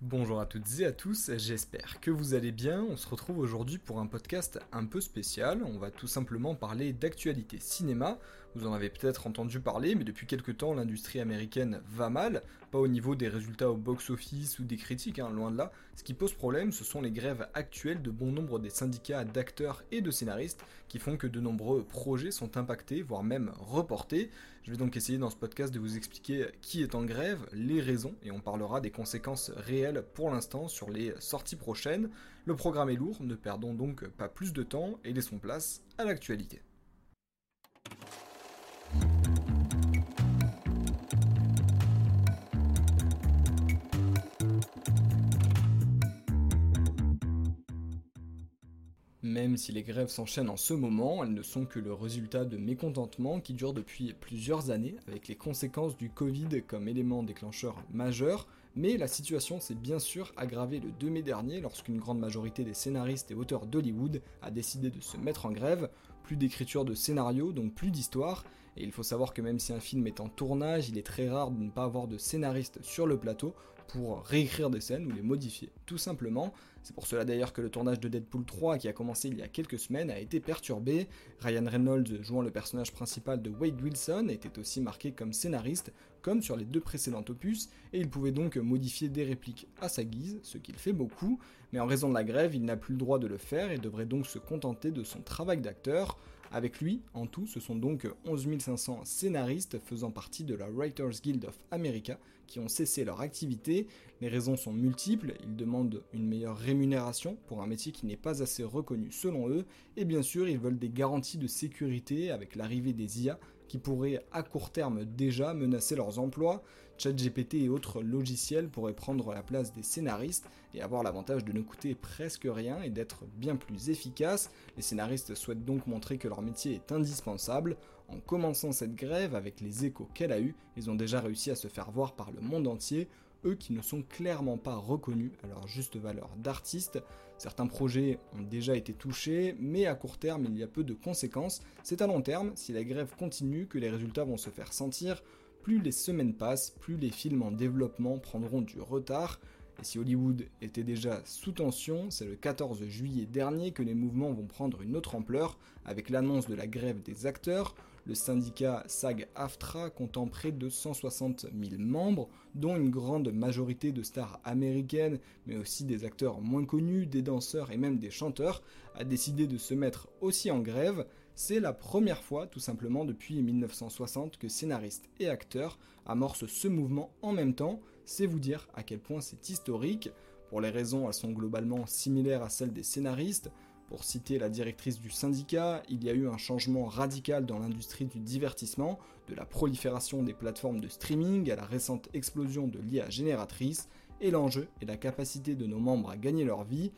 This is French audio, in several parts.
Bonjour à toutes et à tous, j'espère que vous allez bien. On se retrouve aujourd'hui pour un podcast un peu spécial. On va tout simplement parler d'actualité cinéma. Vous en avez peut-être entendu parler, mais depuis quelques temps, l'industrie américaine va mal. Pas au niveau des résultats au box-office ou des critiques, hein, loin de là. Ce qui pose problème, ce sont les grèves actuelles de bon nombre des syndicats d'acteurs et de scénaristes qui font que de nombreux projets sont impactés, voire même reportés. Je vais donc essayer dans ce podcast de vous expliquer qui est en grève, les raisons, et on parlera des conséquences réelles pour l'instant sur les sorties prochaines. Le programme est lourd, ne perdons donc pas plus de temps et laissons place à l'actualité. Même si les grèves s'enchaînent en ce moment, elles ne sont que le résultat de mécontentements qui durent depuis plusieurs années, avec les conséquences du Covid comme élément déclencheur majeur, mais la situation s'est bien sûr aggravée le 2 mai dernier lorsqu'une grande majorité des scénaristes et auteurs d'Hollywood a décidé de se mettre en grève, plus d'écriture de scénario, donc plus d'histoire, et il faut savoir que même si un film est en tournage, il est très rare de ne pas avoir de scénariste sur le plateau pour réécrire des scènes ou les modifier, tout simplement. C'est pour cela d'ailleurs que le tournage de Deadpool 3, qui a commencé il y a quelques semaines, a été perturbé. Ryan Reynolds, jouant le personnage principal de Wade Wilson, était aussi marqué comme scénariste, comme sur les deux précédents opus, et il pouvait donc modifier des répliques à sa guise, ce qu'il fait beaucoup, mais en raison de la grève, il n'a plus le droit de le faire et devrait donc se contenter de son travail d'acteur. Avec lui, en tout, ce sont donc 11 500 scénaristes faisant partie de la Writers Guild of America qui ont cessé leur activité. Les raisons sont multiples, ils demandent une meilleure rémunération pour un métier qui n'est pas assez reconnu selon eux, et bien sûr ils veulent des garanties de sécurité avec l'arrivée des IA qui pourraient à court terme déjà menacer leurs emplois. ChatGPT et autres logiciels pourraient prendre la place des scénaristes et avoir l'avantage de ne coûter presque rien et d'être bien plus efficaces. Les scénaristes souhaitent donc montrer que leur métier est indispensable. En commençant cette grève avec les échos qu'elle a eus, ils ont déjà réussi à se faire voir par le monde entier eux qui ne sont clairement pas reconnus à leur juste valeur d'artistes. Certains projets ont déjà été touchés, mais à court terme il y a peu de conséquences. C'est à long terme, si la grève continue, que les résultats vont se faire sentir. Plus les semaines passent, plus les films en développement prendront du retard. Et si Hollywood était déjà sous tension, c'est le 14 juillet dernier que les mouvements vont prendre une autre ampleur avec l'annonce de la grève des acteurs, le syndicat SAG-AFTRA comptant près de 160 000 membres, dont une grande majorité de stars américaines, mais aussi des acteurs moins connus, des danseurs et même des chanteurs, a décidé de se mettre aussi en grève. C'est la première fois, tout simplement depuis 1960, que scénaristes et acteurs amorcent ce mouvement en même temps. C'est vous dire à quel point c'est historique. Pour les raisons, elles sont globalement similaires à celles des scénaristes. Pour citer la directrice du syndicat, il y a eu un changement radical dans l'industrie du divertissement, de la prolifération des plateformes de streaming à la récente explosion de l'IA génératrice, et l'enjeu est la capacité de nos membres à gagner leur vie.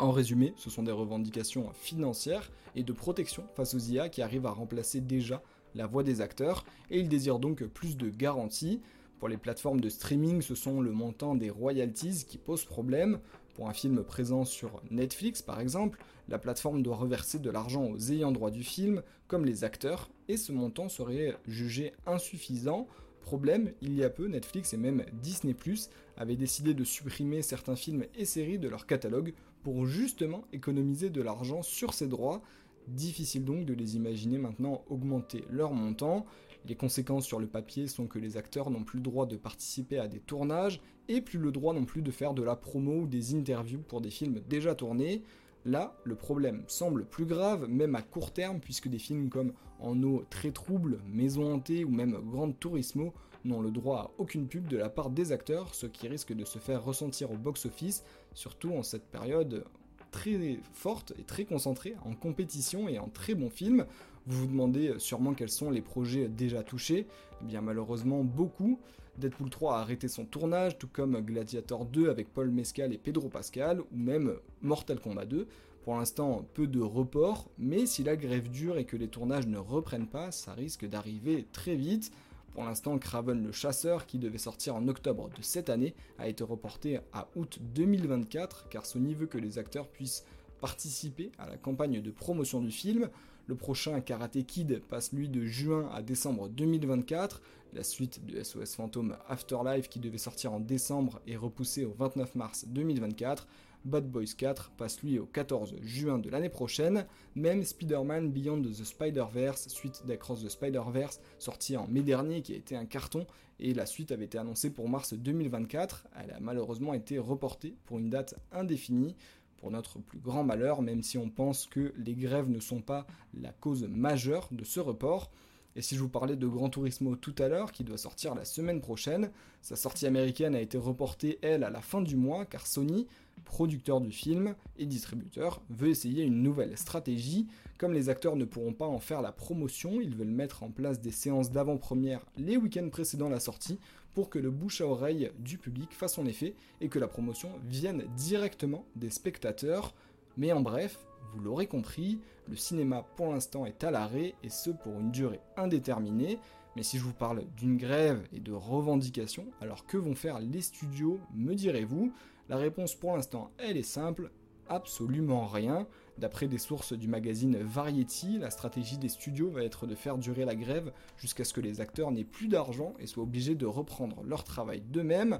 En résumé, ce sont des revendications financières et de protection face aux IA qui arrivent à remplacer déjà la voix des acteurs, et ils désirent donc plus de garanties. Pour les plateformes de streaming, ce sont le montant des royalties qui pose problème. Pour un film présent sur Netflix par exemple, la plateforme doit reverser de l'argent aux ayants droit du film, comme les acteurs, et ce montant serait jugé insuffisant. Problème, il y a peu, Netflix et même Disney ⁇ avaient décidé de supprimer certains films et séries de leur catalogue pour justement économiser de l'argent sur ces droits. Difficile donc de les imaginer maintenant augmenter leur montant. Les conséquences sur le papier sont que les acteurs n'ont plus le droit de participer à des tournages et plus le droit non plus de faire de la promo ou des interviews pour des films déjà tournés. Là, le problème semble plus grave, même à court terme, puisque des films comme En eau très trouble, Maison hantée ou même Grande Turismo n'ont le droit à aucune pub de la part des acteurs, ce qui risque de se faire ressentir au box-office, surtout en cette période très forte et très concentrée en compétition et en très bons films. Vous vous demandez sûrement quels sont les projets déjà touchés. Eh bien malheureusement beaucoup. Deadpool 3 a arrêté son tournage, tout comme Gladiator 2 avec Paul Mescal et Pedro Pascal, ou même Mortal Kombat 2. Pour l'instant, peu de reports, mais si la grève dure et que les tournages ne reprennent pas, ça risque d'arriver très vite. Pour l'instant, Craven le chasseur, qui devait sortir en octobre de cette année, a été reporté à août 2024, car Sony veut que les acteurs puissent participer à la campagne de promotion du film. Le prochain Karate Kid passe lui de juin à décembre 2024. La suite de SOS Phantom Afterlife qui devait sortir en décembre est repoussée au 29 mars 2024. Bad Boys 4 passe lui au 14 juin de l'année prochaine. Même Spider-Man Beyond the Spider-Verse, suite d'Across the Spider-Verse, sorti en mai dernier, qui a été un carton, et la suite avait été annoncée pour mars 2024. Elle a malheureusement été reportée pour une date indéfinie pour notre plus grand malheur, même si on pense que les grèves ne sont pas la cause majeure de ce report. Et si je vous parlais de Gran Turismo tout à l'heure, qui doit sortir la semaine prochaine, sa sortie américaine a été reportée, elle, à la fin du mois, car Sony, producteur du film et distributeur, veut essayer une nouvelle stratégie. Comme les acteurs ne pourront pas en faire la promotion, ils veulent mettre en place des séances d'avant-première les week-ends précédant la sortie pour que le bouche à oreille du public fasse son effet et que la promotion vienne directement des spectateurs. Mais en bref, vous l'aurez compris, le cinéma pour l'instant est à l'arrêt et ce pour une durée indéterminée. Mais si je vous parle d'une grève et de revendications, alors que vont faire les studios, me direz-vous? La réponse pour l'instant, elle est simple, absolument rien. D'après des sources du magazine Variety, la stratégie des studios va être de faire durer la grève jusqu'à ce que les acteurs n'aient plus d'argent et soient obligés de reprendre leur travail d'eux-mêmes.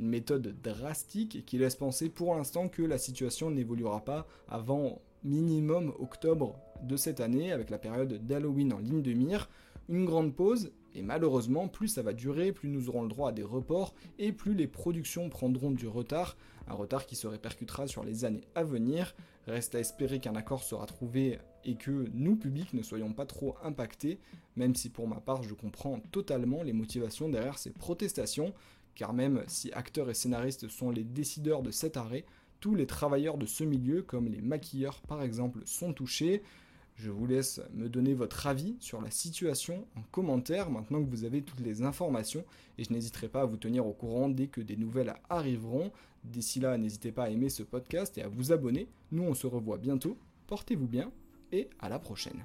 Une méthode drastique qui laisse penser pour l'instant que la situation n'évoluera pas avant minimum octobre de cette année avec la période d'Halloween en ligne de mire. Une grande pause et malheureusement, plus ça va durer, plus nous aurons le droit à des reports et plus les productions prendront du retard, un retard qui se répercutera sur les années à venir. Reste à espérer qu'un accord sera trouvé et que nous, publics, ne soyons pas trop impactés, même si pour ma part je comprends totalement les motivations derrière ces protestations, car même si acteurs et scénaristes sont les décideurs de cet arrêt, tous les travailleurs de ce milieu, comme les maquilleurs par exemple, sont touchés. Je vous laisse me donner votre avis sur la situation en commentaire maintenant que vous avez toutes les informations et je n'hésiterai pas à vous tenir au courant dès que des nouvelles arriveront. D'ici là, n'hésitez pas à aimer ce podcast et à vous abonner. Nous, on se revoit bientôt. Portez-vous bien et à la prochaine.